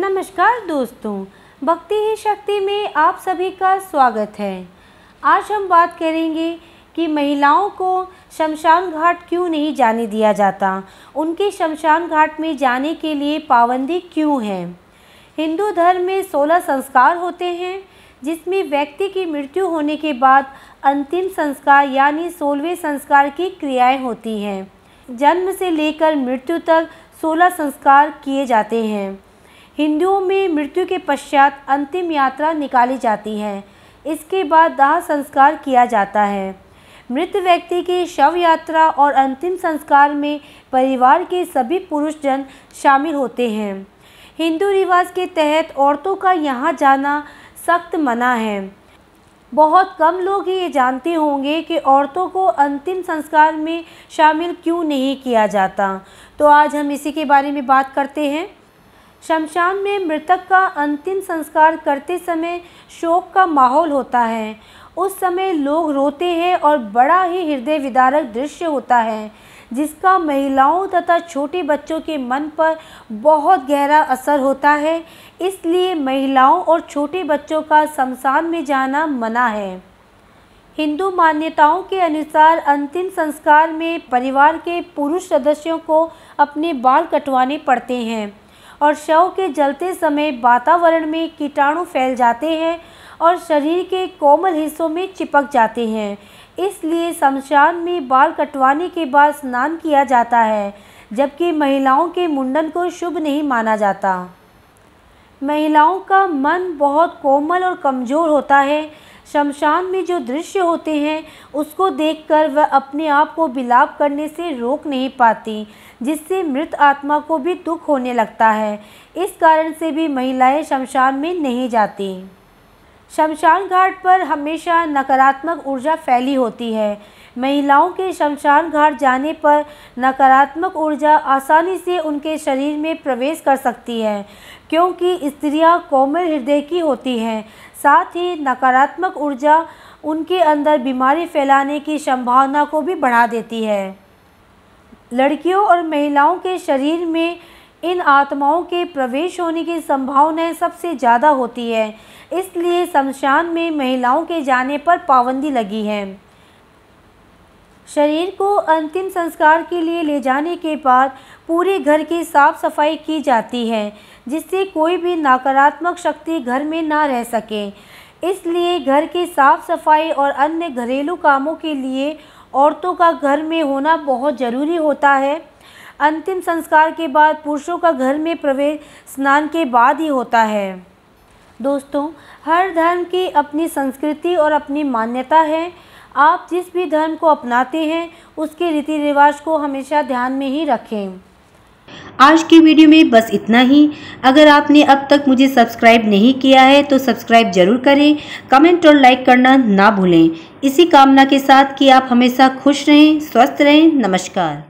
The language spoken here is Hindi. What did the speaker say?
नमस्कार दोस्तों, भक्ति ही शक्ति में आप सभी का स्वागत है। आज हम बात करेंगे कि महिलाओं को शमशान घाट क्यों नहीं जाने दिया जाता? उनके शमशान घाट में जाने के लिए पाबंदी क्यों है? हिंदू धर्म में सोलह संस्कार होते हैं, जिसमें व्यक्ति की मृत्यु होने के बाद अंतिम संस्कार यानी सोलहवें संस्कार की क्रियाएँ होती हैं। जन्म से लेकर मृत्यु तक सोलह संस्कार किए जाते हैं। हिंदुओं में मृत्यु के पश्चात अंतिम यात्रा निकाली जाती है। इसके बाद दाह संस्कार किया जाता है। मृत व्यक्ति की शव यात्रा और अंतिम संस्कार में परिवार के सभी पुरुष जन शामिल होते हैं। हिंदू रिवाज के तहत औरतों का यहाँ जाना सख्त मना है। बहुत कम लोग ये जानते होंगे कि औरतों को अंतिम संस्कार में शामिल क्यों नहीं किया जाता। तो आज हम इसी के बारे में बात करते हैं। शमशान में मृतक का अंतिम संस्कार करते समय शोक का माहौल होता है। उस समय लोग रोते हैं और बड़ा ही हृदय विदारक दृश्य होता है, जिसका महिलाओं तथा छोटे बच्चों के मन पर बहुत गहरा असर होता है। इसलिए महिलाओं और छोटे बच्चों का शमशान में जाना मना है। हिंदू मान्यताओं के अनुसार अंतिम संस्कार में परिवार के पुरुष सदस्यों को अपने बाल कटवाने पड़ते हैं। और शव के जलते समय वातावरण में कीटाणु फैल जाते हैं और शरीर के कोमल हिस्सों में चिपक जाते हैं। इसलिए शमशान में बाल कटवाने के बाद स्नान किया जाता है, जबकि महिलाओं के मुंडन को शुभ नहीं माना जाता। महिलाओं का मन बहुत कोमल और कमज़ोर होता है शमशान में जो दृश्य होते हैं, उसको देखकर वह अपने आप को बिलाप करने से रोक नहीं पाती, जिससे मृत आत्मा को भी दुख होने लगता है। इस कारण से भी महिलाएँ शमशान में नहीं जाती। शमशान घाट पर हमेशा नकारात्मक ऊर्जा फैली होती है। महिलाओं के शमशान घाट जाने पर नकारात्मक ऊर्जा आसानी से उनके शरीर में प्रवेश कर सकती है, क्योंकि स्त्रियाँ कोमल हृदय की होती हैं। साथ ही नकारात्मक ऊर्जा उनके अंदर बीमारी फैलाने की संभावना को भी बढ़ा देती है। लड़कियों और महिलाओं के शरीर में इन आत्माओं के प्रवेश होने की संभावनाएँ सबसे ज़्यादा होती है, इसलिए शमशान में महिलाओं के जाने पर पाबंदी लगी है। शरीर को अंतिम संस्कार के लिए ले जाने के बाद पूरे घर की साफ़ सफ़ाई की जाती है, जिससे कोई भी नकारात्मक शक्ति घर में ना रह सके। इसलिए घर की साफ़ सफ़ाई और अन्य घरेलू कामों के लिए औरतों का घर में होना बहुत ज़रूरी होता है। अंतिम संस्कार के बाद पुरुषों का घर में प्रवेश स्नान के बाद ही होता है। दोस्तों, हर धर्म की अपनी संस्कृति और अपनी मान्यता है। आप जिस भी धर्म को अपनाते हैं, उसके रीति रिवाज को हमेशा ध्यान में ही रखें। आज की वीडियो में बस इतना ही। अगर आपने अब तक मुझे सब्सक्राइब नहीं किया है तो सब्सक्राइब ज़रूर करें, कमेंट और लाइक करना ना भूलें। इसी कामना के साथ कि आप हमेशा खुश रहें, स्वस्थ रहें। नमस्कार।